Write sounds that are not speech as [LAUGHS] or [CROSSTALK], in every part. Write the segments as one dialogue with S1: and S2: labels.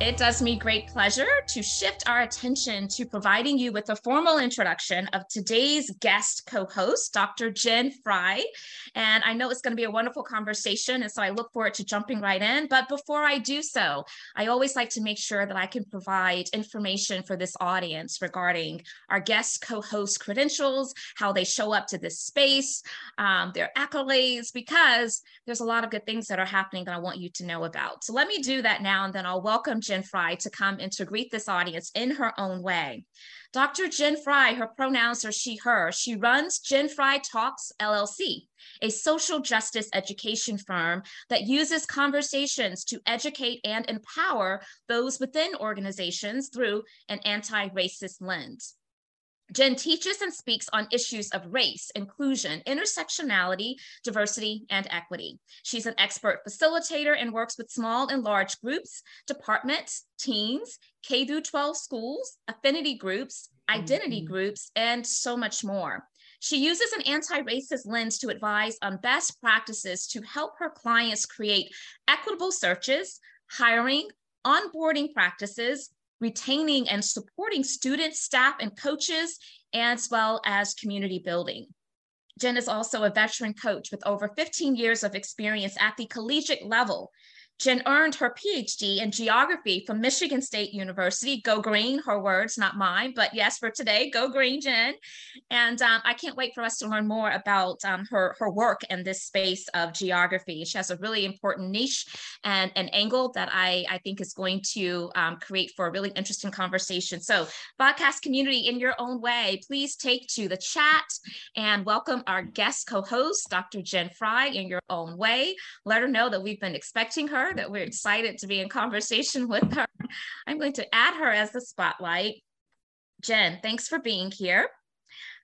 S1: It does me great pleasure to shift our attention to providing you with a formal introduction of today's guest co host, Dr. Jen Fry. And I know it's going to be a wonderful conversation. And so I look forward to jumping right in. But before I do so, I always like to make sure that I can provide information for this audience regarding our guest co host credentials, how they show up to this space, um, their accolades, because there's a lot of good things that are happening that I want you to know about. So let me do that now, and then I'll welcome Jen Fry to come and to greet this audience in her own way. Dr. Jen Fry, her pronouns are she, her. She runs Jen Fry Talks LLC, a social justice education firm that uses conversations to educate and empower those within organizations through an anti racist lens. Jen teaches and speaks on issues of race, inclusion, intersectionality, diversity, and equity. She's an expert facilitator and works with small and large groups, departments, teams, K 12 schools, affinity groups, identity mm-hmm. groups, and so much more. She uses an anti racist lens to advise on best practices to help her clients create equitable searches, hiring, onboarding practices, retaining and supporting students, staff, and coaches, as well as community building. Jen is also a veteran coach with over 15 years of experience at the collegiate level Jen earned her PhD in geography from Michigan State University. Go green, her words, not mine, but yes, for today, go green, Jen. And um, I can't wait for us to learn more about um, her, her work in this space of geography. She has a really important niche and an angle that I, I think is going to um, create for a really interesting conversation. So, podcast community, in your own way, please take to the chat and welcome our guest co host, Dr. Jen Fry, in your own way. Let her know that we've been expecting her that we're excited to be in conversation [LAUGHS] with her. I'm going to add her as the spotlight. Jen, thanks for being here.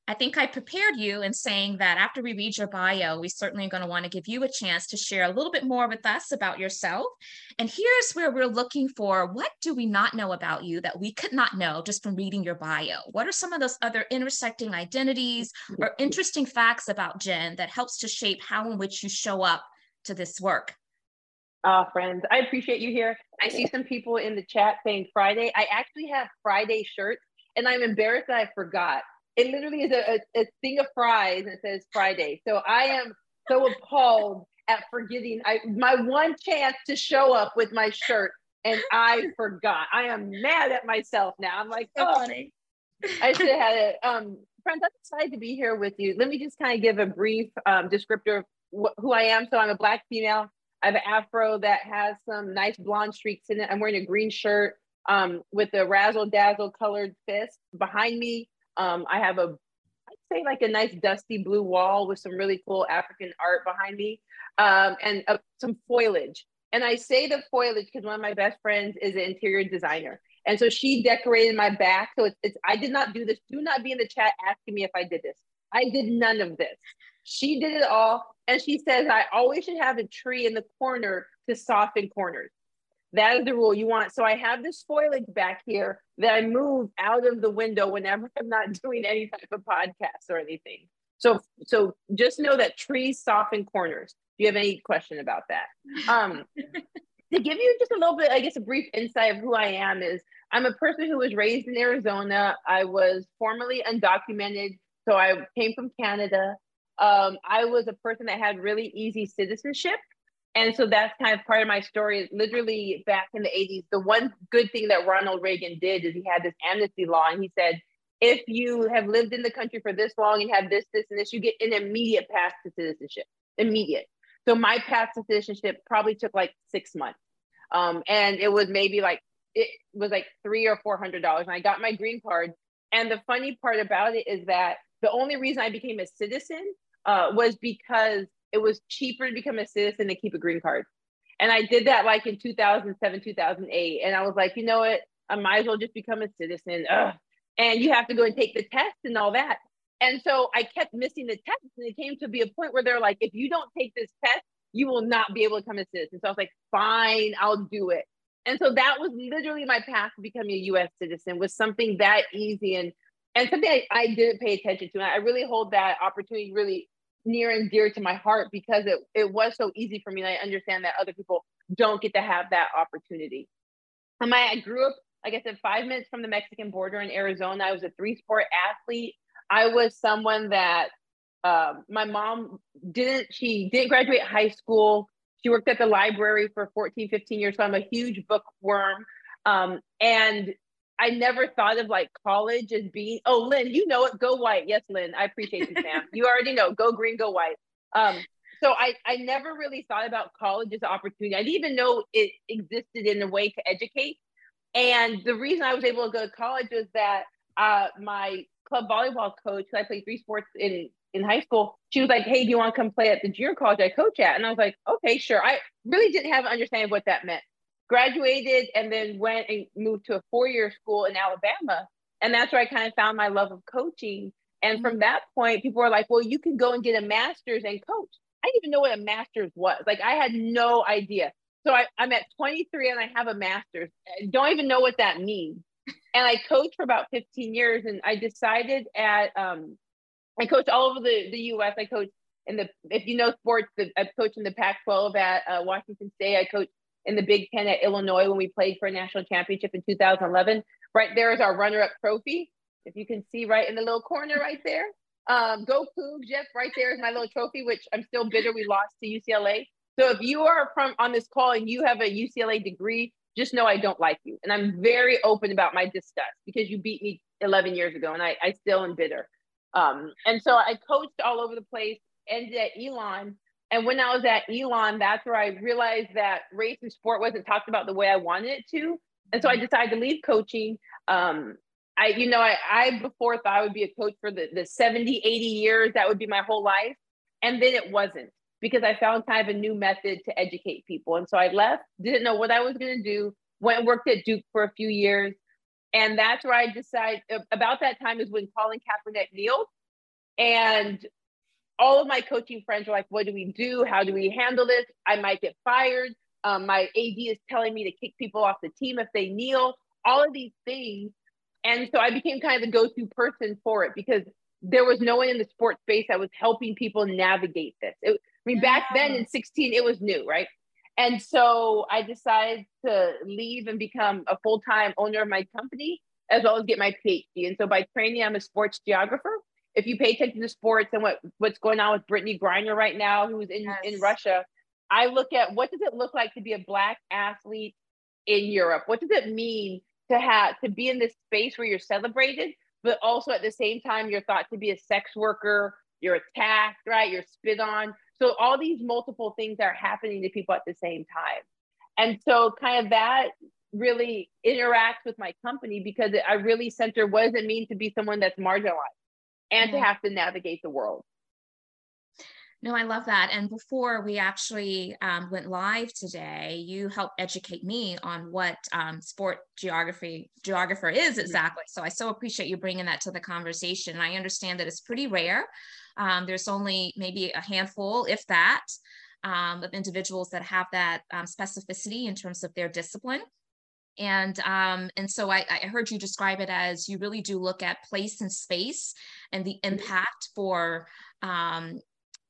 S1: I think I prepared you in saying that after we read your bio, we certainly are going to want to give you a chance to share a little bit more with us about yourself. And here's where we're looking for what do we not know about you that we could not know just from reading your bio? What are some of those other intersecting identities or interesting facts about Jen that helps to shape how in which you show up to this work?
S2: Uh, friends, I appreciate you here. I see some people in the chat saying Friday. I actually have Friday shirts, and I'm embarrassed that I forgot. It literally is a, a, a thing of fries and it says Friday. So I am so appalled at forgetting I, my one chance to show up with my shirt, and I forgot. I am mad at myself now. I'm like, oh, funny. I should have had [LAUGHS] it. Um, friends, I'm excited to be here with you. Let me just kind of give a brief um, descriptor of wh- who I am. So I'm a Black female I have an afro that has some nice blonde streaks in it. I'm wearing a green shirt um, with a razzle dazzle colored fist. Behind me, um, I have a, I'd say like a nice dusty blue wall with some really cool African art behind me um, and uh, some foliage. And I say the foliage because one of my best friends is an interior designer. And so she decorated my back. So it's, it's, I did not do this. Do not be in the chat asking me if I did this. I did none of this. She did it all. And she says, I always should have a tree in the corner to soften corners. That is the rule you want. So I have this foliage back here that I move out of the window whenever I'm not doing any type of podcast or anything. So, so just know that trees soften corners. Do you have any question about that? Um, [LAUGHS] to give you just a little bit, I guess, a brief insight of who I am is I'm a person who was raised in Arizona. I was formerly undocumented. So I came from Canada um, I was a person that had really easy citizenship. And so that's kind of part of my story. Literally back in the 80s, the one good thing that Ronald Reagan did is he had this amnesty law and he said, if you have lived in the country for this long and have this, this, and this, you get an immediate path to citizenship. Immediate. So my path to citizenship probably took like six months. Um, and it was maybe like it was like three or four hundred dollars. And I got my green card. And the funny part about it is that the only reason I became a citizen uh, was because it was cheaper to become a citizen than keep a green card. And I did that like in 2007, 2008. And I was like, you know what? I might as well just become a citizen. Ugh. And you have to go and take the test and all that. And so I kept missing the test. And it came to be a point where they're like, if you don't take this test, you will not be able to become a citizen. So I was like, fine, I'll do it. and so that was literally my path to becoming a U.S. citizen was something that easy and and something I, I didn't pay attention to. And I really hold that opportunity really near and dear to my heart because it, it was so easy for me. And I understand that other people don't get to have that opportunity. And my, I grew up, like I said, five minutes from the Mexican border in Arizona. I was a three sport athlete. I was someone that um, my mom didn't, she didn't graduate high school. She worked at the library for 14, 15 years. So I'm a huge bookworm. Um, and I never thought of like college as being, oh, Lynn, you know it, go white. Yes, Lynn, I appreciate you, Sam. you already know, go green, go white. Um, so I, I never really thought about college as an opportunity. I didn't even know it existed in a way to educate. And the reason I was able to go to college was that uh, my club volleyball coach, I played three sports in, in high school, she was like, hey, do you want to come play at the junior college I coach at? And I was like, okay, sure. I really didn't have an understanding of what that meant graduated and then went and moved to a four-year school in Alabama. And that's where I kind of found my love of coaching. And from mm-hmm. that point, people were like, well, you can go and get a master's and coach. I didn't even know what a master's was. Like I had no idea. So I, I'm at 23 and I have a master's. I don't even know what that means. And I coached for about 15 years and I decided at, um, I coached all over the, the US. I coached in the, if you know sports, the, I coached in the Pac 12 at uh, Washington State. I coached in the Big Ten at Illinois when we played for a national championship in 2011. Right there is our runner-up trophy. If you can see right in the little corner right there. Um, go Cougs, Jeff, right there is my little trophy, which I'm still bitter we lost to UCLA. So if you are from on this call and you have a UCLA degree, just know I don't like you. And I'm very open about my disgust because you beat me 11 years ago and I, I still am bitter. Um, and so I coached all over the place, ended at Elon and when I was at Elon, that's where I realized that race and sport wasn't talked about the way I wanted it to. And so I decided to leave coaching. Um, I, you know, I, I before thought I would be a coach for the, the 70, 80 years. That would be my whole life. And then it wasn't because I found kind of a new method to educate people. And so I left, didn't know what I was going to do, went and worked at Duke for a few years. And that's where I decided about that time is when Colin Kaepernick kneeled. And all of my coaching friends were like, what do we do? How do we handle this? I might get fired. Um, my AD is telling me to kick people off the team if they kneel, all of these things. And so I became kind of the go to person for it because there was no one in the sports space that was helping people navigate this. It, I mean, back then in 16, it was new, right? And so I decided to leave and become a full time owner of my company as well as get my PhD. And so by training, I'm a sports geographer if you pay attention to sports and what what's going on with Brittney Griner right now, who's in yes. in Russia, I look at what does it look like to be a black athlete in Europe? What does it mean to have to be in this space where you're celebrated, but also at the same time you're thought to be a sex worker, you're attacked, right? You're spit on. So all these multiple things are happening to people at the same time. And so kind of that really interacts with my company because I really center what does it mean to be someone that's marginalized? And to have to navigate the world.
S1: No, I love that. And before we actually um, went live today, you helped educate me on what um, sport geography geographer is mm-hmm. exactly. So I so appreciate you bringing that to the conversation. I understand that it's pretty rare. Um, there's only maybe a handful, if that, um, of individuals that have that um, specificity in terms of their discipline and um, and so I, I, heard you describe it as you really do look at place and space and the mm-hmm. impact for um,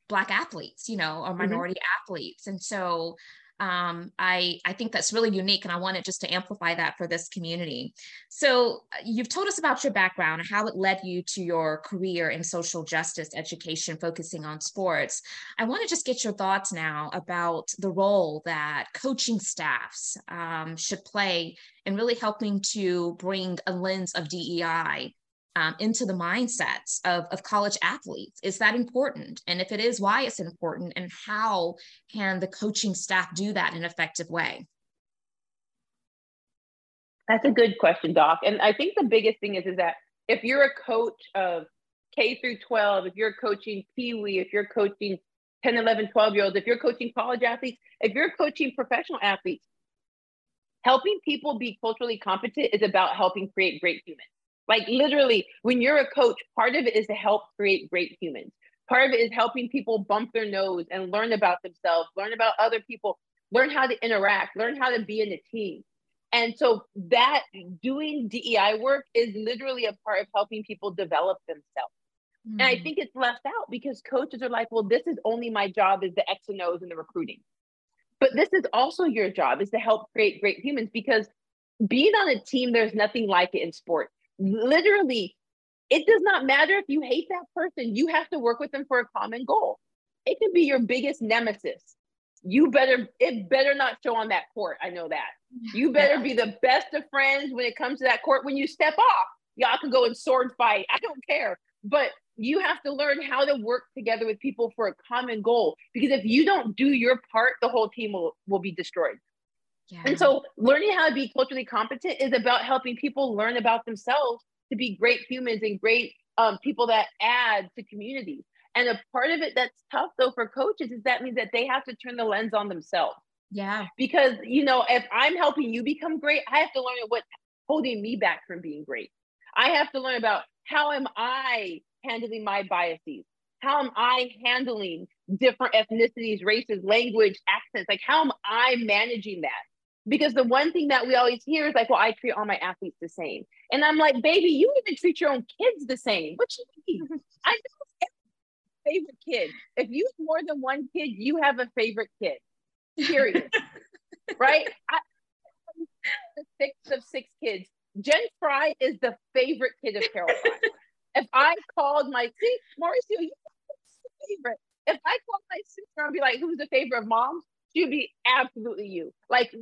S1: black athletes you know or mm-hmm. minority mm-hmm. athletes and so um, I, I think that's really unique and I wanted just to amplify that for this community. So uh, you've told us about your background and how it led you to your career in social justice education, focusing on sports. I want to just get your thoughts now about the role that coaching staffs um, should play in really helping to bring a lens of DEI um, into the mindsets of, of college athletes? Is that important? And if it is, why it's important? And how can the coaching staff do that in an effective way?
S2: That's a good question, Doc. And I think the biggest thing is, is that if you're a coach of K through 12, if you're coaching Pee Wee, if you're coaching 10, 11, 12 year olds, if you're coaching college athletes, if you're coaching professional athletes, helping people be culturally competent is about helping create great humans. Like literally, when you're a coach, part of it is to help create great humans. Part of it is helping people bump their nose and learn about themselves, learn about other people, learn how to interact, learn how to be in a team. And so that doing DEI work is literally a part of helping people develop themselves. Mm-hmm. And I mm. think it's left out because coaches are like, well, this is only my job is the X and O's and the recruiting. But this is also your job is to help create great humans because being on a team, there's nothing like it in sport. Literally, it does not matter if you hate that person, you have to work with them for a common goal. It can be your biggest nemesis. You better, it better not show on that court. I know that. You better be the best of friends when it comes to that court. When you step off, y'all can go and sword fight. I don't care. But you have to learn how to work together with people for a common goal. Because if you don't do your part, the whole team will, will be destroyed. Yeah. And so learning how to be culturally competent is about helping people learn about themselves to be great humans and great um, people that add to communities. And a part of it that's tough though for coaches is that means that they have to turn the lens on themselves.
S1: Yeah.
S2: Because, you know, if I'm helping you become great, I have to learn what's holding me back from being great. I have to learn about how am I handling my biases? How am I handling different ethnicities, races, language, accents? Like, how am I managing that? Because the one thing that we always hear is like, well, I treat all my athletes the same. And I'm like, baby, you even treat your own kids the same. What you mean? [LAUGHS] I know favorite kid. If you have more than one kid, you have a favorite kid. Period. [LAUGHS] right? I, the sixth of six kids. Jen Fry is the favorite kid of Carol Fry [LAUGHS] if I called my see, Mauricio, you favorite. If I called my sister and be like, who's the favorite of moms? She'd be absolutely you. Like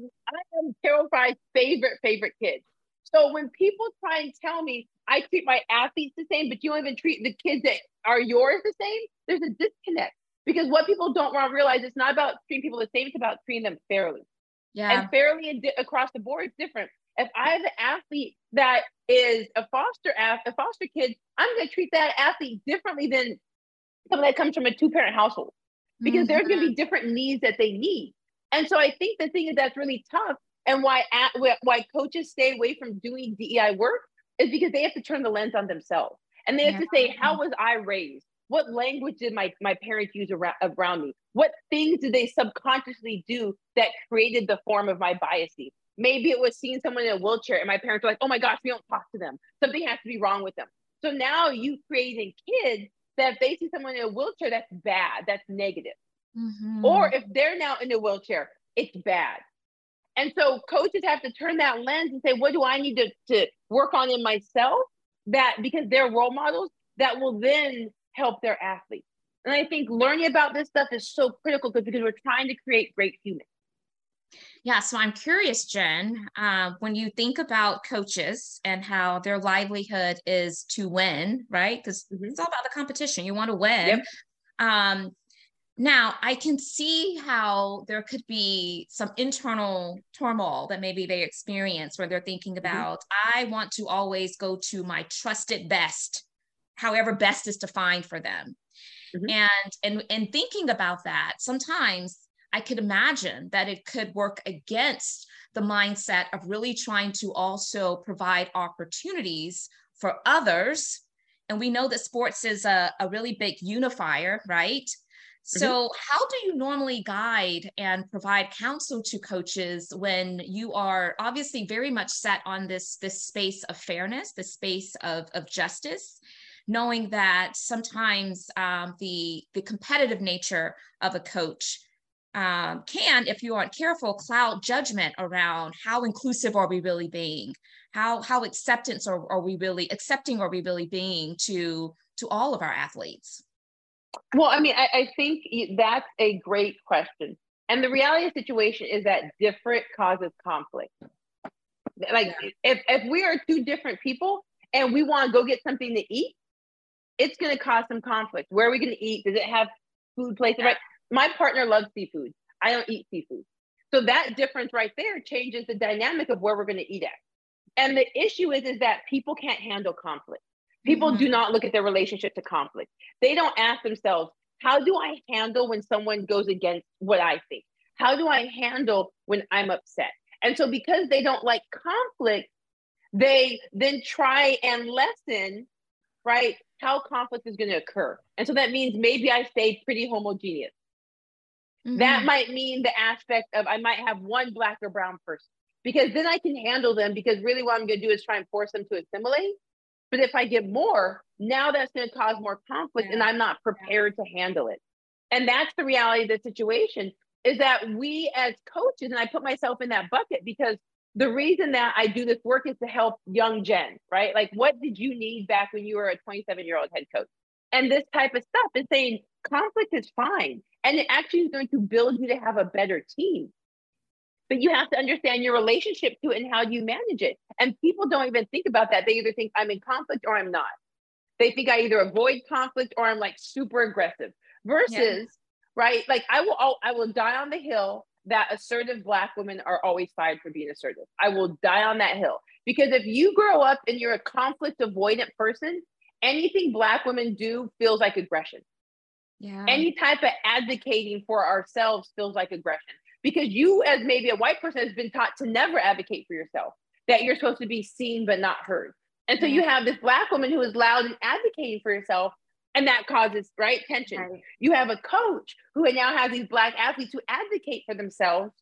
S2: I am Carol Fry's favorite, favorite kids. So when people try and tell me I treat my athletes the same, but you don't even treat the kids that are yours the same, there's a disconnect. Because what people don't want to realize, it's not about treating people the same, it's about treating them fairly. Yeah. And fairly across the board is different. If I have an athlete that is a foster athlete a foster kid, I'm going to treat that athlete differently than someone that comes from a two parent household because mm-hmm. there's going to be different needs that they need. And so I think the thing is that's really tough, and why at, why coaches stay away from doing DEI work is because they have to turn the lens on themselves and they have yeah. to say, how was I raised? What language did my, my parents use around, around me? What things did they subconsciously do that created the form of my biases? Maybe it was seeing someone in a wheelchair and my parents were like, oh my gosh, we don't talk to them. Something has to be wrong with them. So now you creating kids that if they see someone in a wheelchair, that's bad, that's negative. Mm-hmm. Or if they're now in a wheelchair, it's bad. And so coaches have to turn that lens and say, what do I need to, to work on in myself? That because they're role models that will then help their athletes. And I think learning about this stuff is so critical because we're trying to create great humans.
S1: Yeah, so I'm curious, Jen, uh, when you think about coaches and how their livelihood is to win, right? Because mm-hmm. it's all about the competition. You want to win. Yep. Um, now, I can see how there could be some internal turmoil that maybe they experience where they're thinking mm-hmm. about, mm-hmm. I want to always go to my trusted best, however best is defined for them. Mm-hmm. And and and thinking about that, sometimes I could imagine that it could work against the mindset of really trying to also provide opportunities for others. And we know that sports is a, a really big unifier, right? Mm-hmm. So, how do you normally guide and provide counsel to coaches when you are obviously very much set on this this space of fairness, the space of, of justice, knowing that sometimes um, the the competitive nature of a coach um, can, if you aren't careful, cloud judgment around how inclusive are we really being, how how acceptance are, are we really accepting are we really being to to all of our athletes.
S2: Well, I mean, I, I think that's a great question, and the reality of the situation is that different causes conflict. Like yeah. if if we are two different people and we want to go get something to eat, it's going to cause some conflict. Where are we going to eat? Does it have food places? Right? my partner loves seafood. I don't eat seafood. So that difference right there changes the dynamic of where we're going to eat at. And the issue is, is that people can't handle conflict. People mm-hmm. do not look at their relationship to conflict. They don't ask themselves, how do I handle when someone goes against what I think? How do I handle when I'm upset? And so because they don't like conflict, they then try and lessen, right, how conflict is going to occur. And so that means maybe I stay pretty homogeneous. Mm-hmm. That might mean the aspect of I might have one black or brown person. because then I can handle them because really what I'm going to do is try and force them to assimilate. But if I get more, now that's going to cause more conflict yeah. and I'm not prepared yeah. to handle it. And that's the reality of the situation is that we as coaches, and I put myself in that bucket because the reason that I do this work is to help young Jen, right? Like, what did you need back when you were a 27 year old head coach? And this type of stuff is saying conflict is fine. And it actually is going to build you to have a better team. But you have to understand your relationship to it and how you manage it. And people don't even think about that. They either think I'm in conflict or I'm not. They think I either avoid conflict or I'm like super aggressive versus, yeah. right? Like I will, I will die on the hill that assertive black women are always fired for being assertive. I will die on that hill because if you grow up and you're a conflict avoidant person, anything black women do feels like aggression. Yeah. Any type of advocating for ourselves feels like aggression because you, as maybe a white person, has been taught to never advocate for yourself, that you're supposed to be seen but not heard. And so you have this black woman who is loud and advocating for herself and that causes right tension right. you have a coach who now has these black athletes who advocate for themselves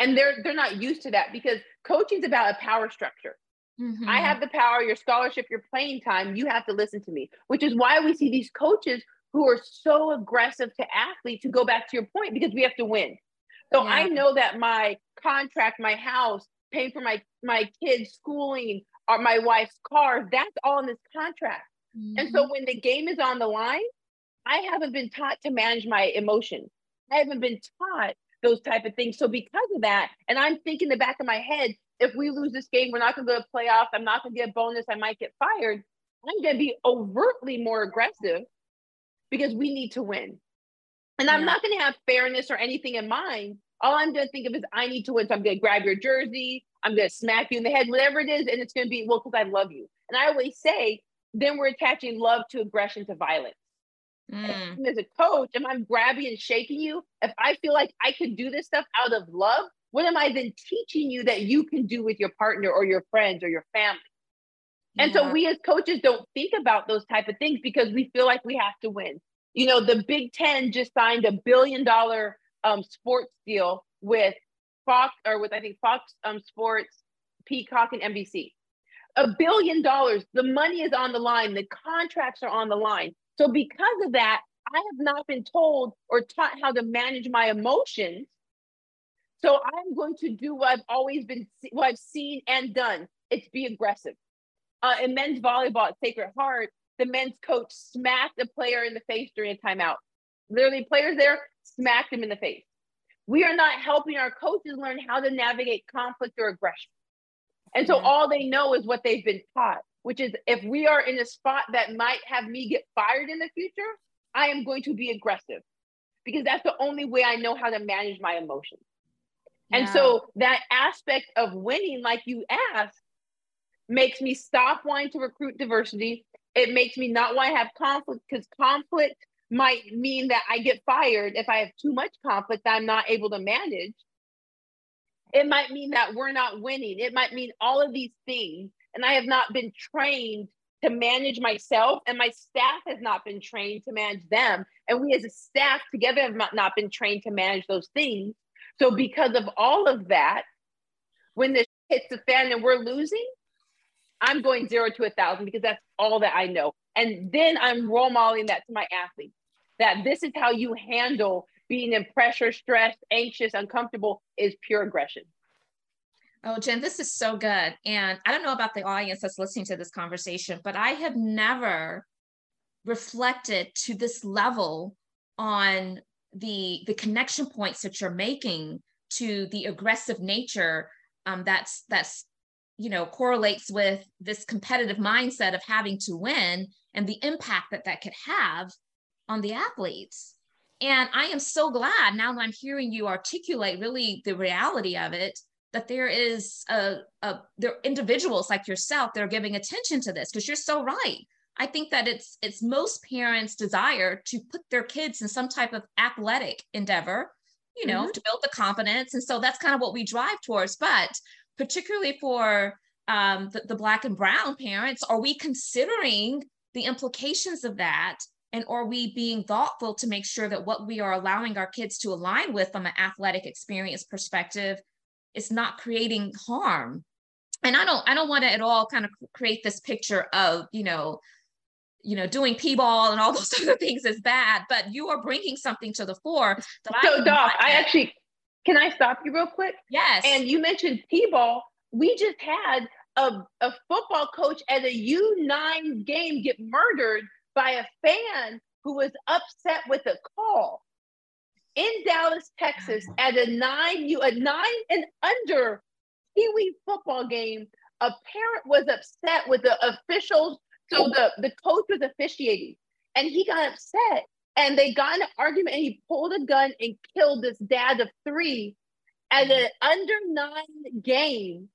S2: and they're they're not used to that because coaching is about a power structure mm-hmm. i have the power your scholarship your playing time you have to listen to me which is why we see these coaches who are so aggressive to athletes to go back to your point because we have to win so yeah. i know that my contract my house paying for my my kids schooling or my wife's car that's all in this contract Mm-hmm. And so mm-hmm. when the game is on the line, I haven't been taught to manage my emotions. I haven't been taught those type of things. So because of that, and I'm thinking the back of my head, if we lose this game, we're not going to go to playoffs. I'm not going to get a bonus. I might get fired. I'm going to be overtly more aggressive because we need to win. And yeah. I'm not going to have fairness or anything in mind. All I'm going to think of is I need to win. So I'm going to grab your jersey. I'm going to smack you in the head, whatever it is. And it's going to be, well, because I love you. And I always say, then we're attaching love to aggression to violence. Mm. As a coach, am I'm grabbing and shaking you? If I feel like I can do this stuff out of love, what am I then teaching you that you can do with your partner or your friends or your family? Yeah. And so we as coaches don't think about those type of things because we feel like we have to win. You know, the Big Ten just signed a billion dollar um, sports deal with Fox or with I think Fox um, Sports, Peacock, and NBC a billion dollars. The money is on the line. The contracts are on the line. So because of that, I have not been told or taught how to manage my emotions. So I'm going to do what I've always been, what I've seen and done. It's be aggressive. Uh, in men's volleyball at Sacred Heart, the men's coach smacked a player in the face during a timeout. Literally, players there smacked him in the face. We are not helping our coaches learn how to navigate conflict or aggression. And so all they know is what they've been taught, which is if we are in a spot that might have me get fired in the future, I am going to be aggressive because that's the only way I know how to manage my emotions. Yeah. And so that aspect of winning, like you asked, makes me stop wanting to recruit diversity. It makes me not want to have conflict because conflict might mean that I get fired if I have too much conflict that I'm not able to manage. It might mean that we're not winning. It might mean all of these things. And I have not been trained to manage myself, and my staff has not been trained to manage them. And we as a staff together have not been trained to manage those things. So, because of all of that, when this hits the fan and we're losing, I'm going zero to a thousand because that's all that I know. And then I'm role modeling that to my athletes that this is how you handle being in pressure, stressed, anxious, uncomfortable is pure aggression.
S1: Oh, Jen, this is so good. And I don't know about the audience that's listening to this conversation, but I have never reflected to this level on the the connection points that you're making to the aggressive nature um, that's that's you know correlates with this competitive mindset of having to win and the impact that that could have on the athletes and I am so glad now that I'm hearing you articulate really the reality of it that there is a, a there are individuals like yourself that are giving attention to this because you're so right. I think that it's it's most parents' desire to put their kids in some type of athletic endeavor, you know, mm-hmm. to build the confidence, and so that's kind of what we drive towards. But particularly for um, the, the black and brown parents, are we considering the implications of that? And are we being thoughtful to make sure that what we are allowing our kids to align with from an athletic experience perspective is not creating harm? And i don't i don't want to at all kind of create this picture of you know you know doing p-ball and all [LAUGHS] those other things is bad but you are bringing something to the fore
S2: that so I, Doc, I actually can i stop you real quick?
S1: Yes.
S2: And you mentioned p-ball we just had a, a football coach at a u9 game get murdered by a fan who was upset with a call in Dallas, Texas, oh. at a nine you a nine and under Pee football game. A parent was upset with the officials, so the the coach was officiating, and he got upset, and they got in an argument, and he pulled a gun and killed this dad of three at an under nine game.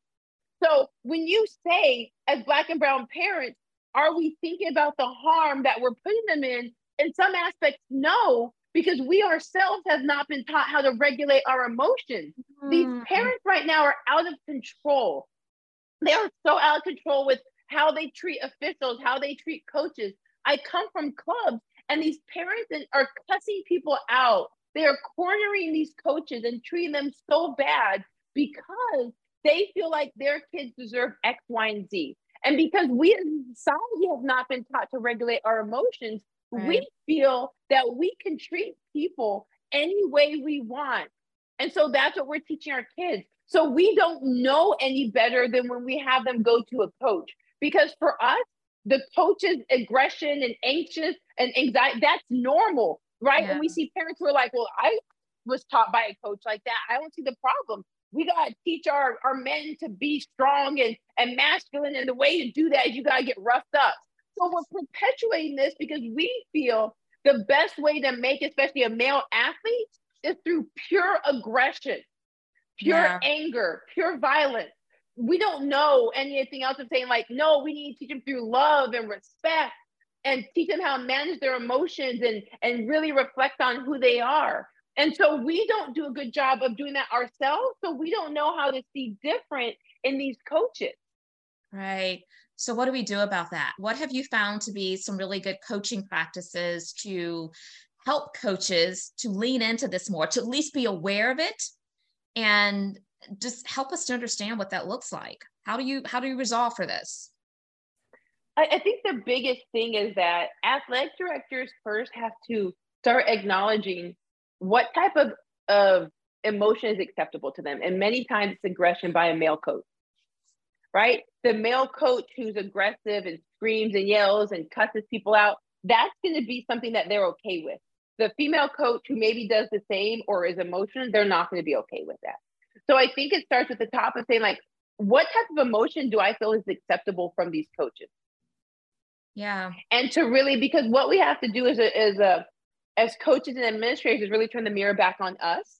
S2: So when you say, as black and brown parents, are we thinking about the harm that we're putting them in? In some aspects, no, because we ourselves have not been taught how to regulate our emotions. Mm. These parents right now are out of control. They are so out of control with how they treat officials, how they treat coaches. I come from clubs and these parents are cussing people out. They are cornering these coaches and treating them so bad because they feel like their kids deserve X, Y, and Z. And because we as society have not been taught to regulate our emotions, Right. We feel that we can treat people any way we want. And so that's what we're teaching our kids. So we don't know any better than when we have them go to a coach. Because for us, the coach's aggression and anxious and anxiety, that's normal, right? Yeah. And we see parents who are like, well, I was taught by a coach like that. I don't see the problem. We got to teach our, our men to be strong and, and masculine. And the way to do that is you got to get roughed up. So we're perpetuating this because we feel the best way to make, especially a male athlete, is through pure aggression, pure yeah. anger, pure violence. We don't know anything else of saying, like, no, we need to teach them through love and respect and teach them how to manage their emotions and, and really reflect on who they are. And so we don't do a good job of doing that ourselves. So we don't know how to see different in these coaches.
S1: Right. So, what do we do about that? What have you found to be some really good coaching practices to help coaches to lean into this more, to at least be aware of it and just help us to understand what that looks like? How do you how do you resolve for this?
S2: I, I think the biggest thing is that athletic directors first have to start acknowledging what type of, of emotion is acceptable to them. And many times it's aggression by a male coach right? The male coach who's aggressive and screams and yells and cusses people out, that's going to be something that they're okay with. The female coach who maybe does the same or is emotional, they're not going to be okay with that. So I think it starts at the top of saying, like, what type of emotion do I feel is acceptable from these coaches?
S1: Yeah.
S2: And to really, because what we have to do is a, as a, as coaches and administrators is really turn the mirror back on us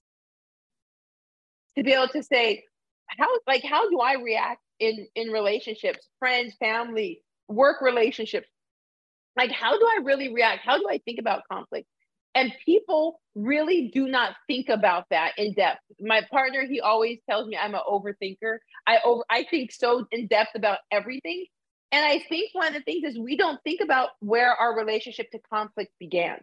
S2: to be able to say, how, like, how do I react in in relationships friends family work relationships? Like how do i really react? How do i think about conflict? And people really do not think about that in depth. My partner he always tells me i'm an overthinker. I over i think so in depth about everything and i think one of the things is we don't think about where our relationship to conflict began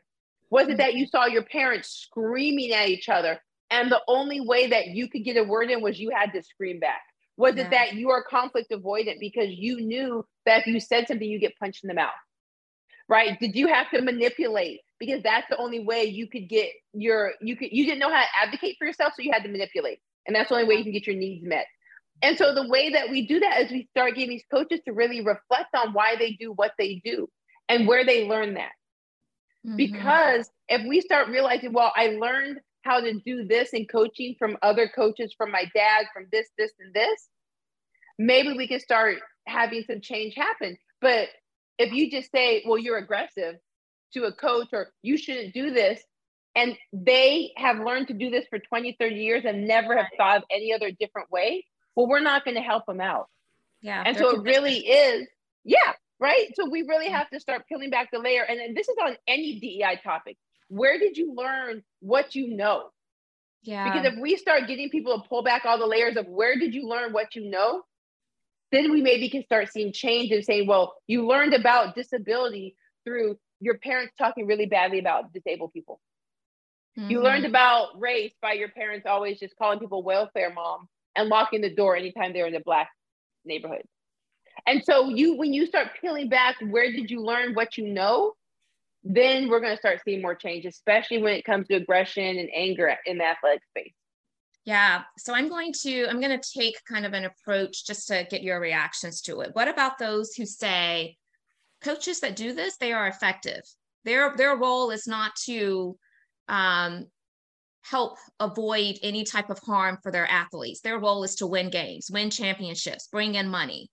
S2: was it that you saw your parents screaming at each other and the only way that you could get a word in was you had to scream back was yeah. it that you are conflict avoidant because you knew that if you said something, you get punched in the mouth? Right? Did you have to manipulate? Because that's the only way you could get your you could you didn't know how to advocate for yourself, so you had to manipulate. And that's the only way you can get your needs met. And so the way that we do that is we start getting these coaches to really reflect on why they do what they do and where they learn that. Mm-hmm. Because if we start realizing, well, I learned how to do this in coaching from other coaches, from my dad, from this, this, and this, maybe we can start having some change happen. But if you just say, well, you're aggressive to a coach or you shouldn't do this, and they have learned to do this for 20, 30 years and never have thought of any other different way, well, we're not going to help them out.
S1: Yeah.
S2: And so it really is, yeah, right? So we really have to start peeling back the layer. And, and this is on any DEI topic where did you learn what you know?
S1: Yeah.
S2: Because if we start getting people to pull back all the layers of where did you learn what you know, then we maybe can start seeing change and saying, well, you learned about disability through your parents talking really badly about disabled people. Mm-hmm. You learned about race by your parents always just calling people welfare mom and locking the door anytime they're in a black neighborhood. And so you when you start peeling back, where did you learn what you know? Then we're going to start seeing more change, especially when it comes to aggression and anger in the athletic space.
S1: Yeah. So I'm going to I'm going to take kind of an approach just to get your reactions to it. What about those who say coaches that do this, they are effective. Their their role is not to um, help avoid any type of harm for their athletes. Their role is to win games, win championships, bring in money.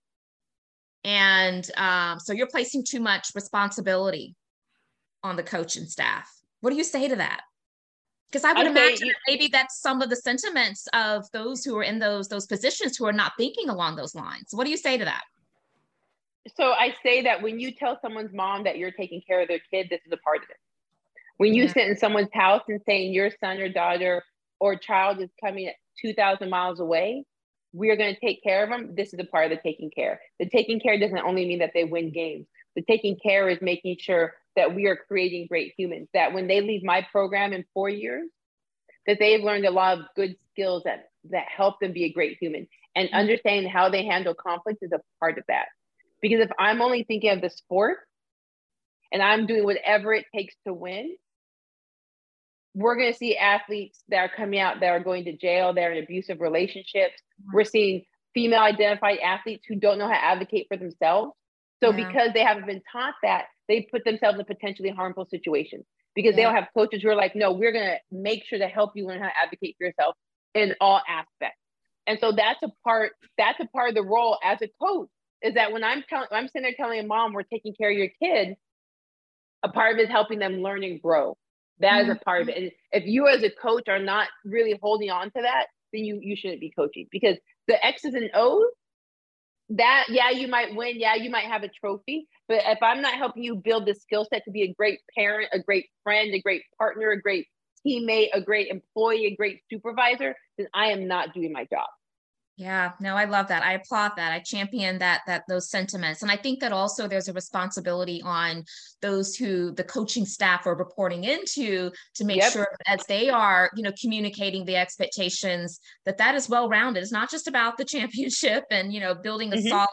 S1: And um, so you're placing too much responsibility on the coaching staff. What do you say to that? Because I would imagine you, maybe that's some of the sentiments of those who are in those those positions who are not thinking along those lines. What do you say to that?
S2: So I say that when you tell someone's mom that you're taking care of their kid, this is a part of it. When you yeah. sit in someone's house and saying your son or daughter or child is coming 2,000 miles away, we are going to take care of them. This is a part of the taking care. The taking care doesn't only mean that they win games. The taking care is making sure that we are creating great humans, that when they leave my program in four years, that they've learned a lot of good skills that, that help them be a great human. And mm-hmm. understanding how they handle conflict is a part of that. Because if I'm only thinking of the sport and I'm doing whatever it takes to win, we're going to see athletes that are coming out that are going to jail, they're in abusive relationships. Mm-hmm. We're seeing female identified athletes who don't know how to advocate for themselves. So yeah. because they haven't been taught that, they put themselves in potentially harmful situations because yeah. they'll have coaches who are like, no, we're going to make sure to help you learn how to advocate for yourself in all aspects. And so that's a part, that's a part of the role as a coach is that when I'm telling, I'm sitting there telling a mom, we're taking care of your kid, a part of it is helping them learn and grow. That mm-hmm. is a mm-hmm. part of it. And if you as a coach are not really holding on to that, then you you shouldn't be coaching because the X's and O's, that yeah, you might win, yeah, you might have a trophy. But if I'm not helping you build the skill set to be a great parent, a great friend, a great partner, a great teammate, a great employee, a great supervisor, then I am not doing my job.
S1: Yeah, no, I love that. I applaud that. I champion that that those sentiments. And I think that also there's a responsibility on those who the coaching staff are reporting into to make yep. sure as they are, you know, communicating the expectations that that is well rounded. It's not just about the [LAUGHS] championship and, you know, building a mm-hmm. solid,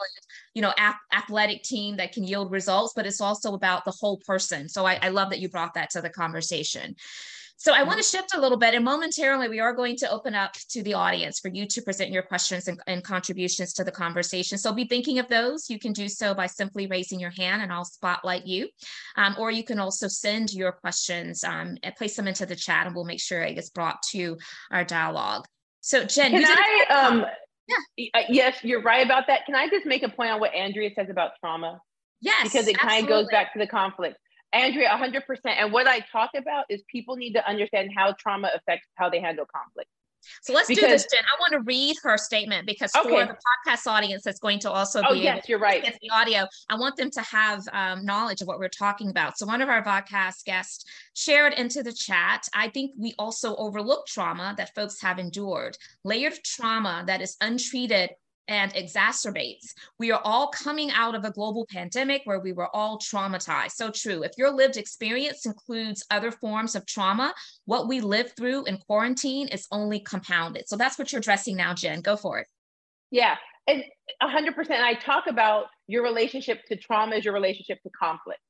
S1: you know, athletic team that can yield results, but it's also about the whole person. So I, I love that you brought that to the conversation. So I want to shift a little bit and momentarily we are going to open up to the audience for you to present your questions and, and, contributions to the conversation. So be thinking of those. You can do so by simply raising your hand and I'll spotlight you. Um, or you can also send your questions um, and place them into the chat and we'll make sure it gets brought to our dialogue. So Jen,
S2: can I, um, yeah. Uh, yes, you're right about that. Can I just make a point on what Andrea says about trauma?
S1: Yes,
S2: because it kind of goes back to the conflict. Andrea, 100%. And what I talk about is people need to understand how trauma affects how they handle conflict.
S1: So let's because, do this, Jen. I want to read her statement because okay. for the podcast audience that's going to also
S2: oh,
S1: be
S2: yes, you're right.
S1: get the audio, I want them to have um, knowledge of what we're talking about. So one of our podcast guests shared into the chat, I think we also overlook trauma that folks have endured, layered trauma that is untreated and exacerbates. We are all coming out of a global pandemic where we were all traumatized. So true. If your lived experience includes other forms of trauma, what we lived through in quarantine is only compounded. So that's what you're addressing now, Jen. Go for it.
S2: Yeah. And 100%. I talk about your relationship to trauma as your relationship to conflict.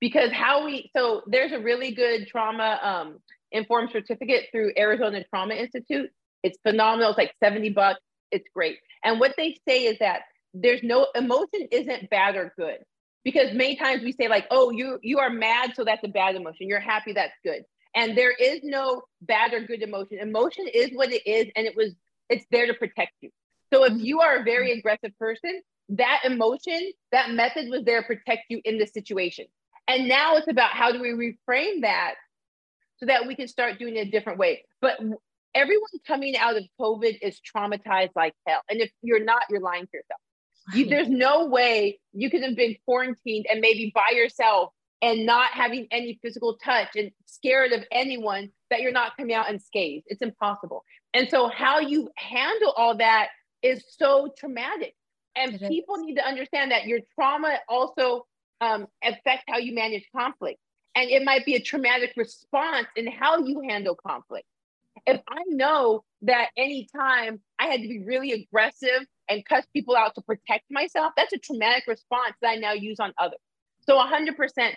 S2: Because how we, so there's a really good trauma um, informed certificate through Arizona Trauma Institute. It's phenomenal. It's like 70 bucks. It's great. And what they say is that there's no emotion isn't bad or good. Because many times we say like, oh, you you are mad, so that's a bad emotion. You're happy, that's good. And there is no bad or good emotion. Emotion is what it is, and it was it's there to protect you. So if you are a very aggressive person, that emotion, that method was there to protect you in the situation. And now it's about how do we reframe that so that we can start doing it a different way. But everyone coming out of COVID is traumatized like hell. And if you're not, you're lying to yourself. You, there's no way you could have been quarantined and maybe by yourself and not having any physical touch and scared of anyone that you're not coming out unscathed. It's impossible. And so, how you handle all that is so traumatic. And it people is. need to understand that your trauma also um, affects how you manage conflict. And it might be a traumatic response in how you handle conflict if I know that anytime I had to be really aggressive and cuss people out to protect myself, that's a traumatic response that I now use on others. So 100%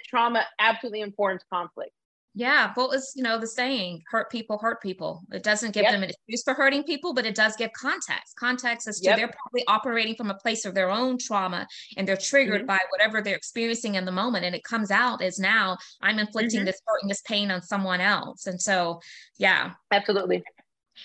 S2: trauma absolutely informs conflict.
S1: Yeah, well, it's you know the saying, "Hurt people hurt people." It doesn't give yep. them an excuse for hurting people, but it does give context. Context as to yep. they're probably operating from a place of their own trauma, and they're triggered mm-hmm. by whatever they're experiencing in the moment, and it comes out as now I'm inflicting mm-hmm. this hurt and this pain on someone else, and so yeah,
S2: absolutely.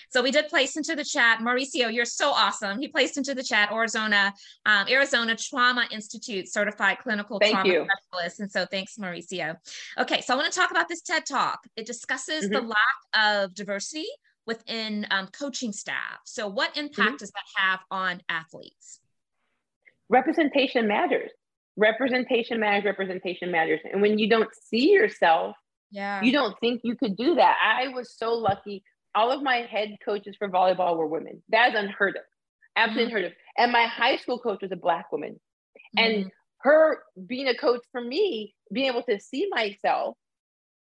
S1: So we did place into the chat, Mauricio, you're so awesome. He placed into the chat Arizona, um, Arizona Trauma Institute certified clinical
S2: Thank
S1: trauma
S2: you.
S1: specialist. And so thanks, Mauricio. Okay, so I want to talk about this TED Talk. It discusses mm-hmm. the lack of diversity within um, coaching staff. So what impact mm-hmm. does that have on athletes?
S2: Representation matters. Representation matters, representation matters. And when you don't see yourself, yeah. you don't think you could do that. I was so lucky all of my head coaches for volleyball were women. That's unheard of, absolutely mm-hmm. unheard of. And my high school coach was a black woman. Mm-hmm. And her being a coach for me, being able to see myself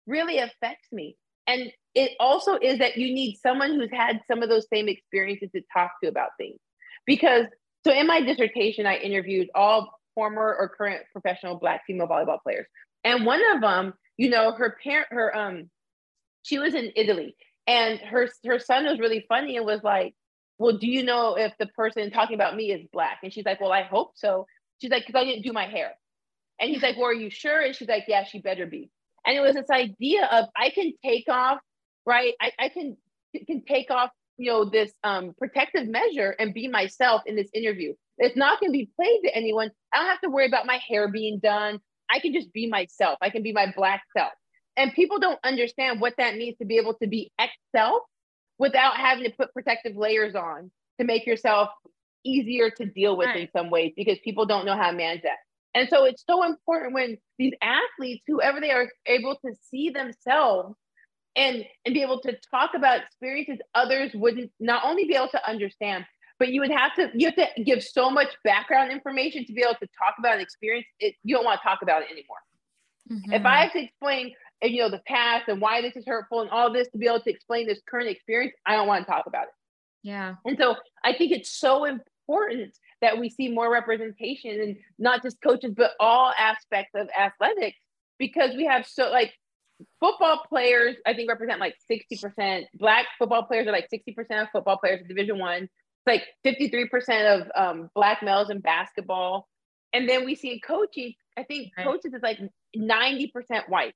S2: really affects me. And it also is that you need someone who's had some of those same experiences to talk to about things. Because, so in my dissertation, I interviewed all former or current professional black female volleyball players. And one of them, you know, her parent, her, um, she was in Italy and her her son was really funny and was like, "Well, do you know if the person talking about me is black?" And she's like, "Well, I hope so." She's like, "Because I didn't do my hair." And he's like, "Well, are you sure?" And she's like, "Yeah, she better be." And it was this idea of I can take off, right? I, I can can take off, you know, this um, protective measure and be myself in this interview. It's not going to be played to anyone. I don't have to worry about my hair being done. I can just be myself. I can be my black self. And people don't understand what that means to be able to be X self without having to put protective layers on to make yourself easier to deal with right. in some ways because people don't know how to manage that. And so it's so important when these athletes, whoever they are, able to see themselves and and be able to talk about experiences others wouldn't not only be able to understand, but you would have to you have to give so much background information to be able to talk about an experience. It, you don't want to talk about it anymore. Mm-hmm. If I have to explain and you know the past and why this is hurtful and all this to be able to explain this current experience i don't want to talk about it.
S1: Yeah.
S2: And so i think it's so important that we see more representation and not just coaches but all aspects of athletics because we have so like football players i think represent like 60% black football players are like 60% of football players in division one. It's like 53% of um, black males in basketball. And then we see in coaching i think right. coaches is like 90% white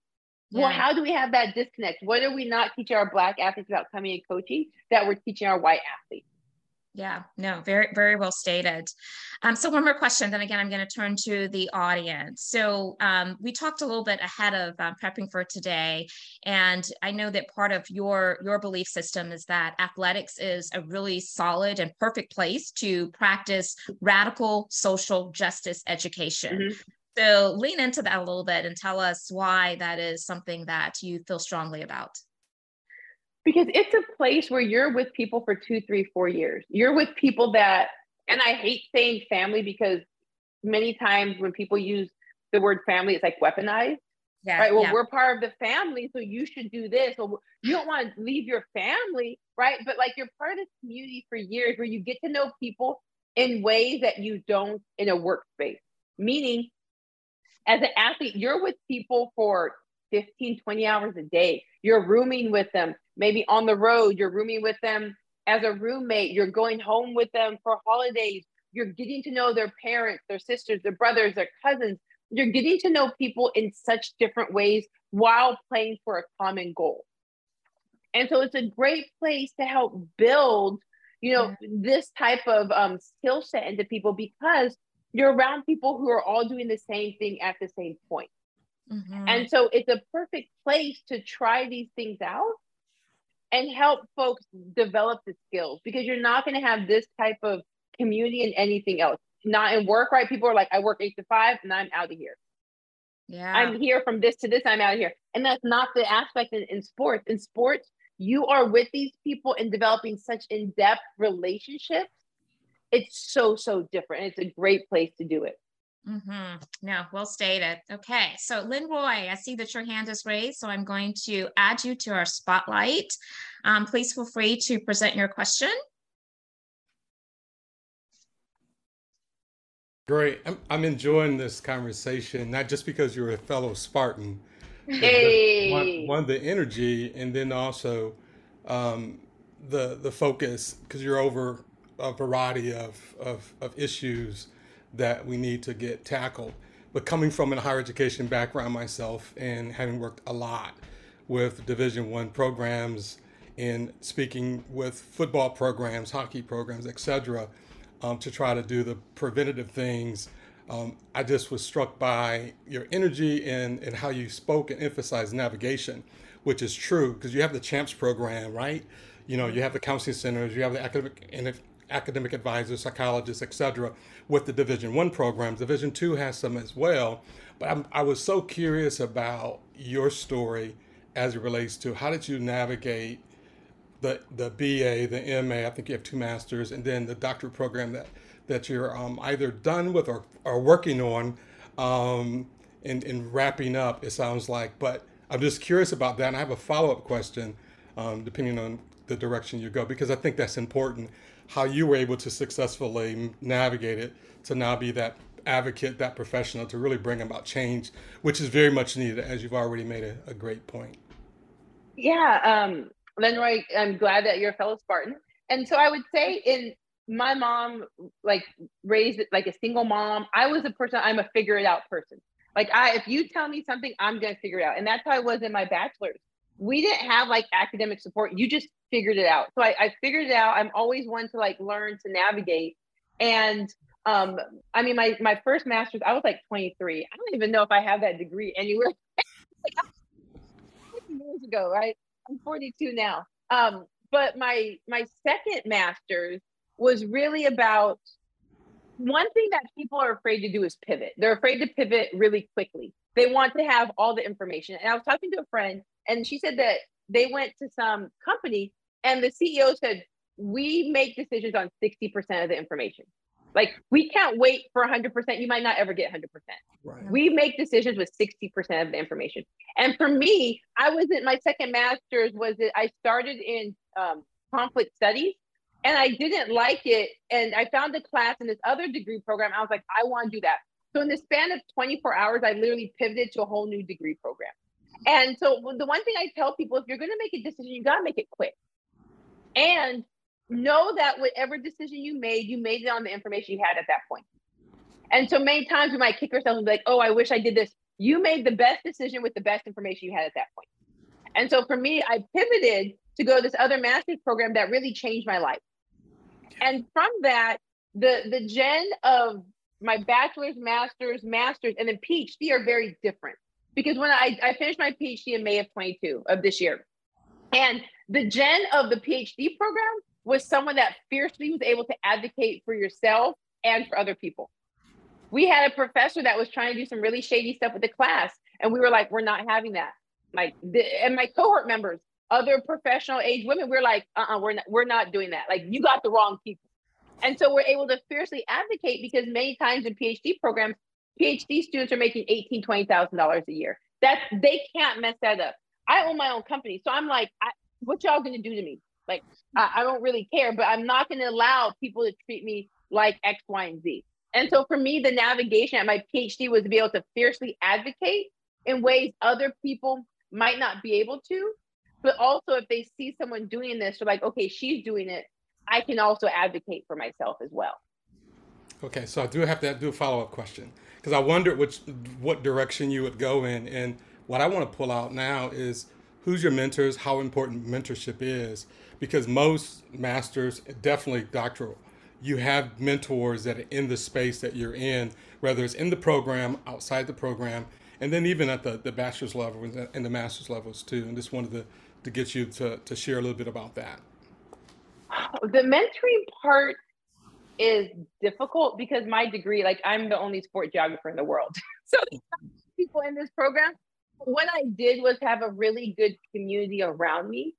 S2: well, how do we have that disconnect? What are we not teaching our black athletes about coming and coaching that we're teaching our white athletes?
S1: Yeah, no, very, very well stated. Um, so one more question, then again, I'm going to turn to the audience. So um, we talked a little bit ahead of um, prepping for today, and I know that part of your your belief system is that athletics is a really solid and perfect place to practice radical social justice education. Mm-hmm. So lean into that a little bit and tell us why that is something that you feel strongly about.
S2: Because it's a place where you're with people for two, three, four years. You're with people that, and I hate saying family because many times when people use the word family, it's like weaponized. Yeah, right. Well, yeah. we're part of the family, so you should do this. Or you don't want to leave your family, right? But like you're part of this community for years where you get to know people in ways that you don't in a workspace. Meaning as an athlete, you're with people for 15, 20 hours a day. You're rooming with them, maybe on the road, you're rooming with them as a roommate, you're going home with them for holidays, you're getting to know their parents, their sisters, their brothers, their cousins. You're getting to know people in such different ways while playing for a common goal. And so it's a great place to help build, you know, yeah. this type of um, skill set into people because you're around people who are all doing the same thing at the same point. Mm-hmm. And so it's a perfect place to try these things out and help folks develop the skills because you're not going to have this type of community in anything else. Not in work, right? People are like, I work eight to five and I'm out of here. Yeah. I'm here from this to this, I'm out of here. And that's not the aspect in, in sports. In sports, you are with these people and developing such in depth relationships it's so so different it's a great place to do it
S1: Mm-hmm. No, well stated. Okay, so Lynn Roy, I see that your hand is raised, so I'm going to add you to our spotlight. Um, please feel free to present your question.
S3: Great. I'm, I'm enjoying this conversation, not just because you're a fellow Spartan,
S2: hey.
S3: one, one, the energy, and then also um, the the focus, because you're over a variety of, of, of issues that we need to get tackled. But coming from a higher education background myself and having worked a lot with Division One programs and speaking with football programs, hockey programs, etc., um, to try to do the preventative things. Um, I just was struck by your energy and, and how you spoke and emphasized navigation, which is true because you have the CHAMPS program, right? You know, you have the counseling centers, you have the academic and academic advisors, psychologists, etc. With the Division One programs, Division Two has some as well. But I'm, I was so curious about your story as it relates to how did you navigate the the BA, the MA. I think you have two masters, and then the doctorate program that that you're um, either done with or are working on, um, and, and wrapping up. It sounds like, but I'm just curious about that, and I have a follow up question, um, depending on the direction you go, because I think that's important. How you were able to successfully navigate it to now be that advocate, that professional to really bring about change, which is very much needed, as you've already made a, a great point.
S2: Yeah, um, Lenroy, I'm glad that you're a fellow Spartan. And so I would say in my mom, like raised like a single mom, I was a person, I'm a figure it out person. Like I, if you tell me something, I'm going to figure it out. And that's how I was in my bachelor's. We didn't have like academic support. You just figured it out. So I, I figured it out. I'm always one to like learn to navigate. And um, I mean, my, my first master's, I was like 23. I don't even know if I have that degree anywhere. [LAUGHS] years ago, right? I'm 42 now. Um, but my my second master's was really about one thing that people are afraid to do is pivot. They're afraid to pivot really quickly. They want to have all the information. And I was talking to a friend, and she said that they went to some company, and the CEO said, "We make decisions on 60% of the information." Like we can't wait for 100%. You might not ever get 100%. Right. We make decisions with 60% of the information. And for me, I was in my second master's was that I started in um, conflict studies and I didn't like it. And I found a class in this other degree program. I was like, I want to do that. So in the span of 24 hours, I literally pivoted to a whole new degree program. And so the one thing I tell people, if you're going to make a decision, you got to make it quick. And know that whatever decision you made, you made it on the information you had at that point. And so many times we might kick ourselves and be like, oh, I wish I did this. You made the best decision with the best information you had at that point. And so for me, I pivoted to go this other master's program that really changed my life. And from that, the the gen of my bachelor's, master's, master's, and then PhD are very different. Because when I, I finished my PhD in May of 22 of this year, and the gen of the PhD program was someone that fiercely was able to advocate for yourself and for other people. We had a professor that was trying to do some really shady stuff with the class, and we were like, we're not having that. Like, the, and my cohort members, other professional age women, we're like, uh-uh, we're not, we're not doing that. Like, you got the wrong people. And so we're able to fiercely advocate because many times in PhD programs, PhD students are making eighteen, twenty thousand dollars a year. That they can't mess that up. I own my own company, so I'm like, I, what y'all gonna do to me? Like, I, I don't really care, but I'm not to allow people to treat me like X, Y, and Z. And so for me, the navigation at my PhD was to be able to fiercely advocate in ways other people might not be able to. But also, if they see someone doing this, they're like, okay, she's doing it. I can also advocate for myself as well.
S3: Okay, so I do have to do a follow up question because I wondered which what direction you would go in, and what I want to pull out now is who's your mentors, how important mentorship is, because most masters, definitely doctoral, you have mentors that are in the space that you're in, whether it's in the program, outside the program, and then even at the, the bachelor's level and the master's levels too. And just wanted to, to get you to, to share a little bit about that.
S2: The mentoring part is difficult because my degree, like I'm the only sport geographer in the world. [LAUGHS] so people in this program what I did was have a really good community around me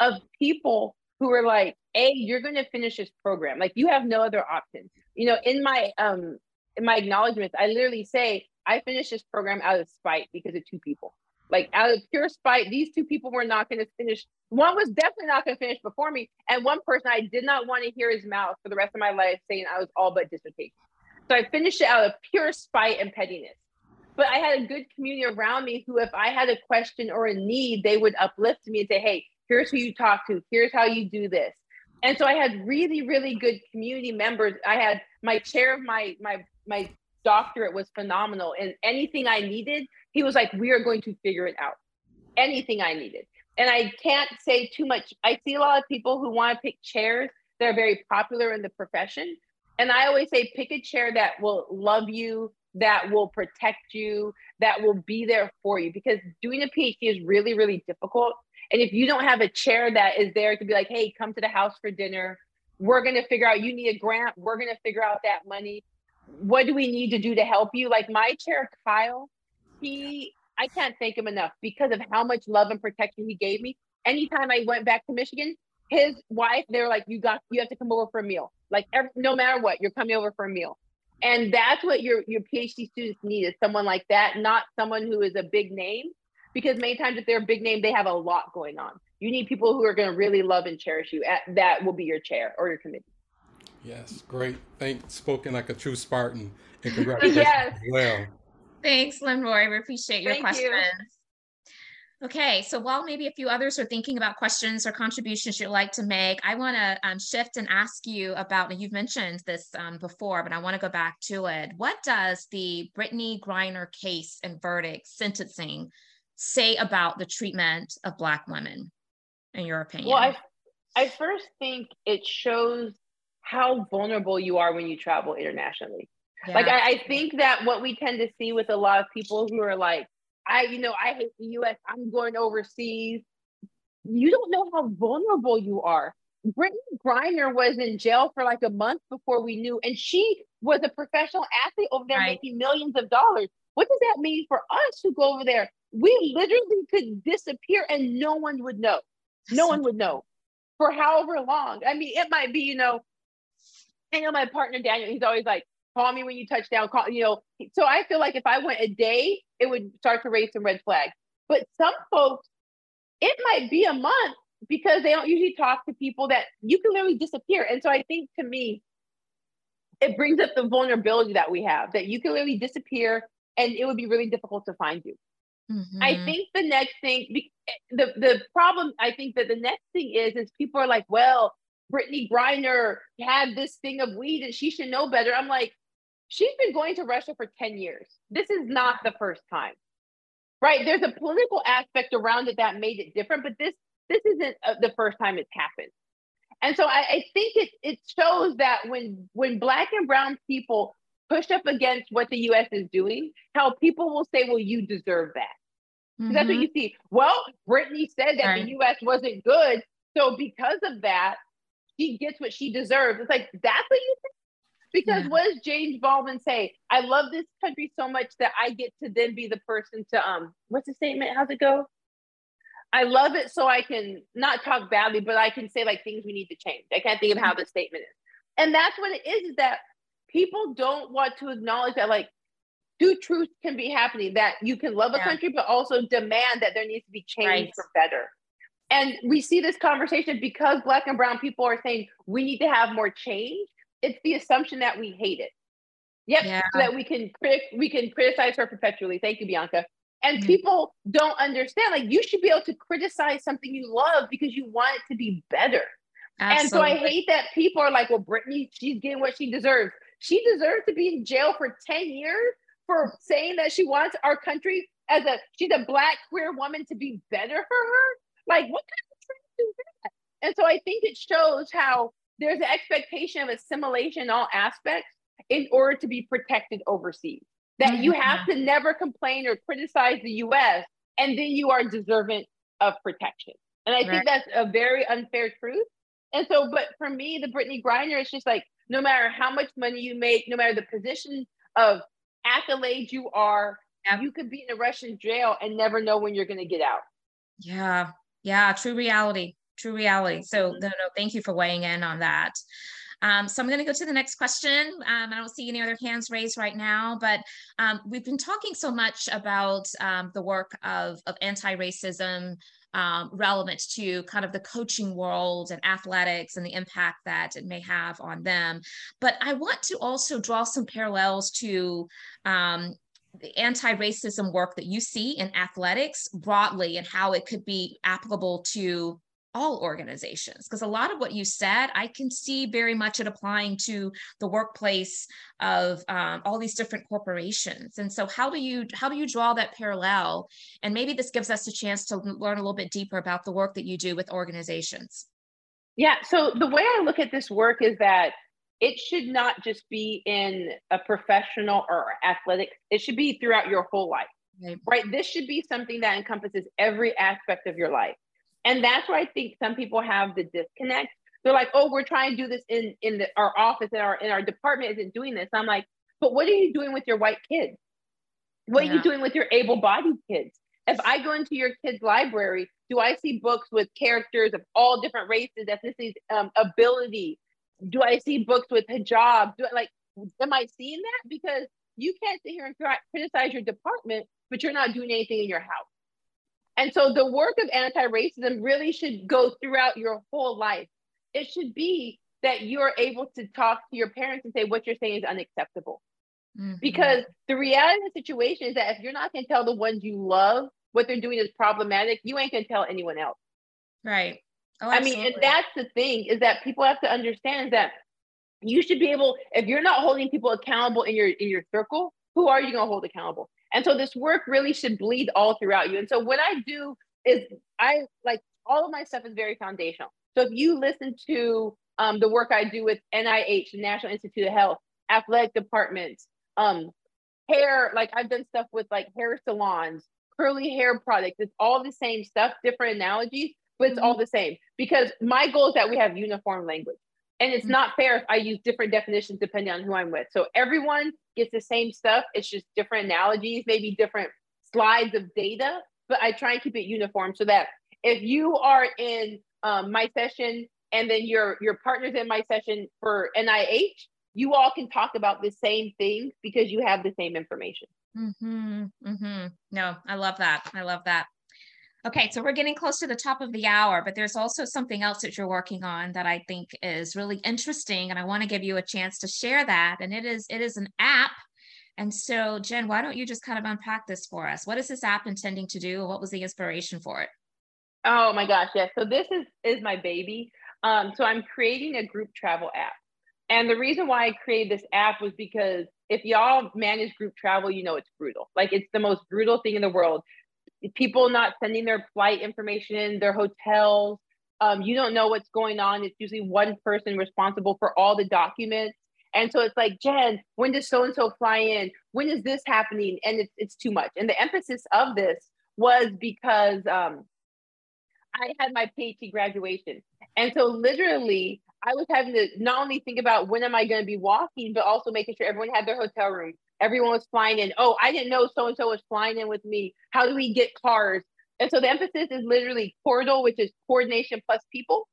S2: of people who were like, "Hey, you're going to finish this program. Like you have no other option." You know, in my um in my acknowledgments, I literally say, "I finished this program out of spite because of two people." Like out of pure spite, these two people were not going to finish. One was definitely not going to finish before me, and one person I did not want to hear his mouth for the rest of my life saying I was all but dissertation. So I finished it out of pure spite and pettiness. But I had a good community around me who, if I had a question or a need, they would uplift me and say, "Hey, here's who you talk to. Here's how you do this." And so I had really, really good community members. I had my chair of my my my doctorate was phenomenal, and anything I needed, he was like, we are going to figure it out. Anything I needed. And I can't say too much. I see a lot of people who want to pick chairs that are very popular in the profession. And I always say, pick a chair that will love you, that will protect you, that will be there for you. Because doing a PhD is really, really difficult. And if you don't have a chair that is there to be like, hey, come to the house for dinner, we're going to figure out you need a grant, we're going to figure out that money. What do we need to do to help you? Like my chair, Kyle, he I can't thank him enough because of how much love and protection he gave me. Anytime I went back to Michigan, his wife, they're like, you got, you have to come over for a meal. Like, every, no matter what, you're coming over for a meal. And that's what your your PhD students need is someone like that, not someone who is a big name. Because many times, if they're a big name, they have a lot going on. You need people who are going to really love and cherish you. At, that will be your chair or your committee.
S3: Yes, great. Thank spoken like a true Spartan. And [LAUGHS] congratulations yes. well.
S1: Thanks, lynn Roy. We appreciate your Thank questions. You. Okay, so while maybe a few others are thinking about questions or contributions you'd like to make, I want to um, shift and ask you about, you've mentioned this um, before, but I want to go back to it. What does the Brittney Griner case and verdict sentencing say about the treatment of Black women, in your opinion?
S2: Well, I, I first think it shows how vulnerable you are when you travel internationally. Yeah. Like I, I think that what we tend to see with a lot of people who are like, I, you know, I hate the US, I'm going overseas. You don't know how vulnerable you are. Brittney Griner was in jail for like a month before we knew, and she was a professional athlete over there right. making millions of dollars. What does that mean for us who go over there? We literally could disappear and no one would know. No one would know for however long. I mean, it might be, you know, I know my partner Daniel, he's always like, call me when you touch down, call, you know. So I feel like if I went a day, it would start to raise some red flags. But some folks, it might be a month because they don't usually talk to people that you can literally disappear. And so I think to me, it brings up the vulnerability that we have that you can literally disappear and it would be really difficult to find you. Mm-hmm. I think the next thing, the the problem, I think that the next thing is, is people are like, well, Brittney Griner had this thing of weed and she should know better. I'm like, she's been going to Russia for 10 years. This is not the first time. Right? There's a political aspect around it that made it different, but this this isn't uh, the first time it's happened. And so I, I think it it shows that when when black and brown people push up against what the US is doing, how people will say, well, you deserve that. Mm-hmm. That's what mm-hmm. you see. Well, Brittney said that right. the US wasn't good. So because of that, she gets what she deserves. It's like, that's what you think? Because yeah. what does James Baldwin say? I love this country so much that I get to then be the person to um what's the statement? How's it go? I love it so I can not talk badly, but I can say like things we need to change. I can't think of how the statement is. And that's what it is, is that people don't want to acknowledge that like two truths can be happening that you can love a yeah. country, but also demand that there needs to be change right. for better. And we see this conversation because Black and Brown people are saying we need to have more change it's the assumption that we hate it. Yep. Yeah. So that we can critic we can criticize her perpetually. Thank you, Bianca. And mm-hmm. people don't understand. Like you should be able to criticize something you love because you want it to be better. Absolutely. And so I hate that people are like, well, Brittney, she's getting what she deserves. She deserves to be in jail for 10 years for saying that she wants our country as a she's a black queer woman to be better for her. Like, what kind of is that? And so I think it shows how there's an expectation of assimilation in all aspects in order to be protected overseas. That mm-hmm. you have to never complain or criticize the US and then you are deserving of protection. And I right. think that's a very unfair truth. And so, but for me, the Brittney Griner, is just like no matter how much money you make, no matter the position of accolade you are, you could be in a Russian jail and never know when you're going to get out.
S1: Yeah. Yeah. True reality true reality. So no, no, thank you for weighing in on that. Um, so I'm going to go to the next question. Um, I don't see any other hands raised right now, but um, we've been talking so much about um, the work of, of anti-racism um, relevant to kind of the coaching world and athletics and the impact that it may have on them. But I want to also draw some parallels to um, the anti-racism work that you see in athletics broadly and how it could be applicable to all organizations because a lot of what you said i can see very much it applying to the workplace of um, all these different corporations. And so how do you how do you draw that parallel? And maybe this gives us a chance to learn a little bit deeper about the work that you do with organizations.
S2: Yeah so the way i look at this work is that it should not just be in a professional or athletic it should be throughout your whole life. Right, right? this should be something that encompasses every aspect of your life and that's where I think some people have the disconnect. They're like, oh, we're trying to do this in in the, our office and our in our department isn't doing this. I'm like, but what are you doing with your white kids? What yeah. are you doing with your able-bodied kids? If I go into your kids' library, do I see books with characters of all different races, ethnicities, um, ability? Do I see books with hijab? Do I like? Am I seeing that? Because you can't sit here and criticize your department, but you're not doing anything in your house. And so the work of anti racism really should go throughout your whole life. It should be that you're able to talk to your parents and say what you're saying is unacceptable. Mm-hmm. Because the reality of the situation is that if you're not going to tell the ones you love what they're doing is problematic, you ain't going to tell anyone else.
S1: Right.
S2: Oh, I mean, and that's the thing is that people have to understand that you should be able, if you're not holding people accountable in your in your circle, who are you going to hold accountable? And so this work really should bleed all throughout you. And so what I do is I like all of my stuff is very foundational. So if you listen to um, the work I do with NIH, the National Institute of Health, athletic departments, um, hair, like I've done stuff with like hair salons, curly hair products. It's all the same stuff, different analogies, but it's mm-hmm. all the same because my goal is that we have uniform language. And it's mm-hmm. not fair if I use different definitions depending on who I'm with. So everyone gets the same stuff. It's just different analogies, maybe different slides of data, but I try and keep it uniform so that if you are in um, my session and then your your partner's in my session for NIH, you all can talk about the same thing because you have the same information.
S1: Mm-hmm, mm-hmm. No, I love that. I love that. Okay, so we're getting close to the top of the hour, but there's also something else that you're working on that I think is really interesting, and I want to give you a chance to share that. And it is it is an app. And so, Jen, why don't you just kind of unpack this for us? What is this app intending to do? What was the inspiration for it?
S2: Oh my gosh, yes. So this is is my baby. Um, so I'm creating a group travel app. And the reason why I created this app was because if y'all manage group travel, you know it's brutal. Like it's the most brutal thing in the world people not sending their flight information, their hotels. Um, you don't know what's going on. It's usually one person responsible for all the documents. And so it's like, Jen, when does so and so fly in? When is this happening? And it's, it's too much. And the emphasis of this was because um, I had my PhD graduation. And so literally, I was having to not only think about when am I going to be walking, but also making sure everyone had their hotel room, everyone was flying in. Oh, I didn't know so and so was flying in with me. How do we get cars? And so the emphasis is literally portal, which is coordination plus people.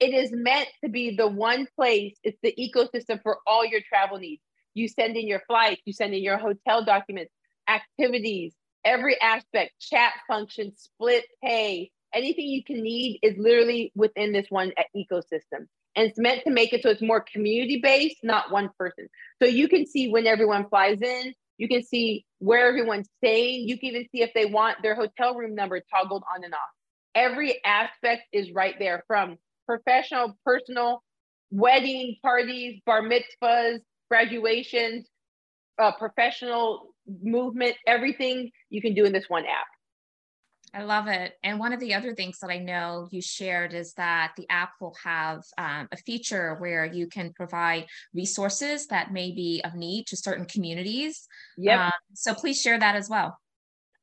S2: It is meant to be the one place, it's the ecosystem for all your travel needs. You send in your flights, you send in your hotel documents, activities, every aspect, chat function, split pay, anything you can need is literally within this one ecosystem and it's meant to make it so it's more community based, not one person. So you can see when everyone flies in, you can see where everyone's staying, you can even see if they want their hotel room number toggled on and off. Every aspect is right there from professional, personal, wedding parties, bar mitzvahs, graduations, uh, professional movement, everything you can do in this one app.
S1: I love it. And one of the other things that I know you shared is that the app will have um, a feature where you can provide resources that may be of need to certain communities. Yeah. Um, so please share that as well.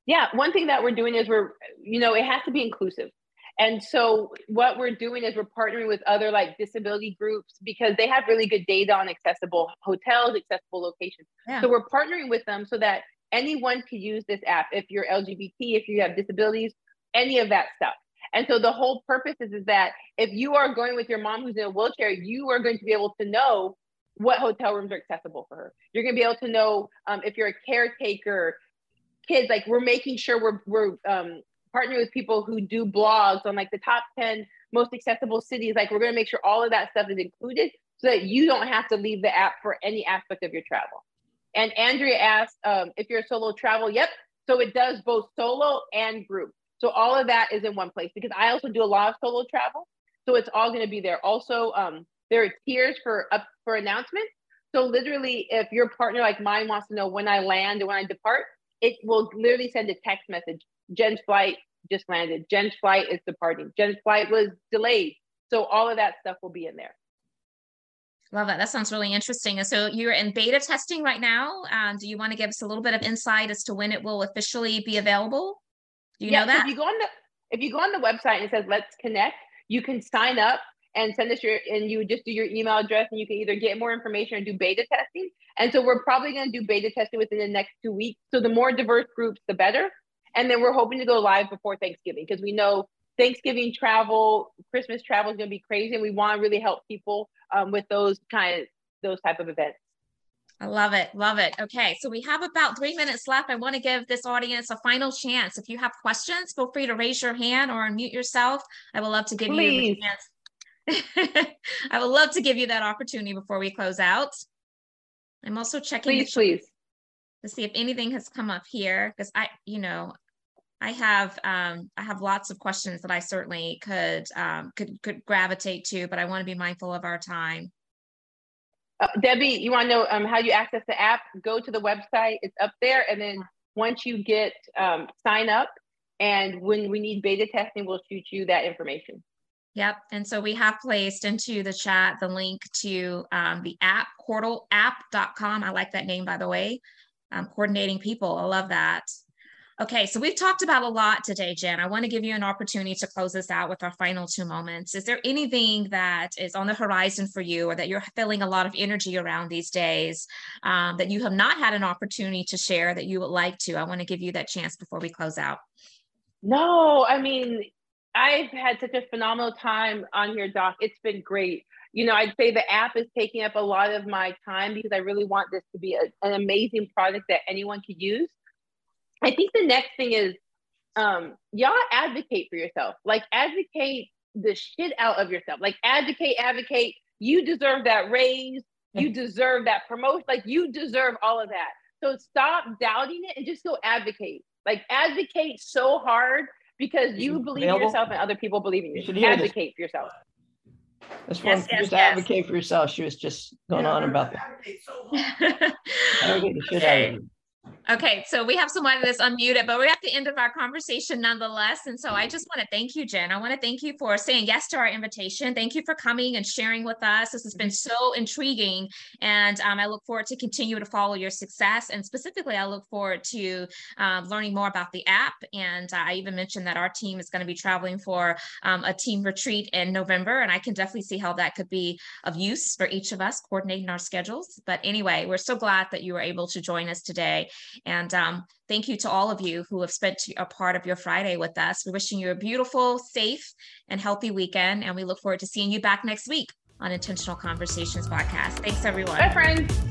S2: Yeah. One thing that we're doing is we're, you know, it has to be inclusive. And so what we're doing is we're partnering with other like disability groups because they have really good data on accessible hotels, accessible locations. Yeah. So we're partnering with them so that anyone can use this app if you're LGBT, if you have disabilities, any of that stuff. And so the whole purpose is, is that if you are going with your mom who's in a wheelchair, you are going to be able to know what hotel rooms are accessible for her. You're going to be able to know um, if you're a caretaker, kids. Like we're making sure we're we're um, partnering with people who do blogs on like the top ten most accessible cities. Like we're going to make sure all of that stuff is included so that you don't have to leave the app for any aspect of your travel. And Andrea asked um, if you're a solo travel. Yep. So it does both solo and group. So all of that is in one place because I also do a lot of solo travel. So it's all going to be there. Also, um, there are tiers for up for announcements. So literally, if your partner like mine wants to know when I land and when I depart, it will literally send a text message. Jen's flight just landed. Jen's flight is departing. Jen's flight was delayed. So all of that stuff will be in there.
S1: Love that. That sounds really interesting. And so you're in beta testing right now. Um, do you want to give us a little bit of insight as to when it will officially be available? Do you yeah, know that?
S2: So if you go on the if you go on the website and it says let's connect, you can sign up and send us your and you just do your email address and you can either get more information or do beta testing. And so we're probably going to do beta testing within the next two weeks. So the more diverse groups, the better. And then we're hoping to go live before Thanksgiving because we know Thanksgiving travel, Christmas travel is going to be crazy, and we want to really help people um, with those kind of those type of events.
S1: I love it. Love it. Okay. So we have about three minutes left. I want to give this audience a final chance. If you have questions, feel free to raise your hand or unmute yourself. I would love to give Please. you the chance. [LAUGHS] I would love to give you that opportunity before we close out. I'm also checking
S2: please, please.
S1: to see if anything has come up here because I, you know, I have um, I have lots of questions that I certainly could um, could could gravitate to, but I want to be mindful of our time.
S2: Uh, Debbie, you want to know um, how you access the app? Go to the website; it's up there, and then once you get um, sign up, and when we need beta testing, we'll shoot you that information.
S1: Yep. And so we have placed into the chat the link to um, the app, portalapp.com. I like that name, by the way. Um, coordinating people. I love that. Okay, so we've talked about a lot today, Jen. I want to give you an opportunity to close this out with our final two moments. Is there anything that is on the horizon for you or that you're feeling a lot of energy around these days um, that you have not had an opportunity to share that you would like to? I want to give you that chance before we close out.
S2: No, I mean, I've had such a phenomenal time on here, Doc. It's been great. You know, I'd say the app is taking up a lot of my time because I really want this to be a, an amazing product that anyone could use I think the next thing is um, y'all advocate for yourself. Like advocate the shit out of yourself. Like advocate, advocate. You deserve that raise. You [LAUGHS] deserve that promotion. Like you deserve all of that. So stop doubting it and just go advocate. Like advocate so hard because you believe in yourself and other people believe in you. you advocate for yourself.
S4: That's one. Yes, yes, just yes. advocate for yourself. She was just going on about that. [LAUGHS] advocate
S1: Okay, so we have someone that's unmuted, but we're at the end of our conversation nonetheless. And so I just want to thank you, Jen. I want to thank you for saying yes to our invitation. Thank you for coming and sharing with us. This has been so intriguing. And um, I look forward to continue to follow your success. And specifically, I look forward to um, learning more about the app. And uh, I even mentioned that our team is going to be traveling for um, a team retreat in November. And I can definitely see how that could be of use for each of us coordinating our schedules. But anyway, we're so glad that you were able to join us today. And um, thank you to all of you who have spent a part of your Friday with us. We're wishing you a beautiful, safe, and healthy weekend. And we look forward to seeing you back next week on Intentional Conversations podcast. Thanks, everyone.
S2: Bye, friends.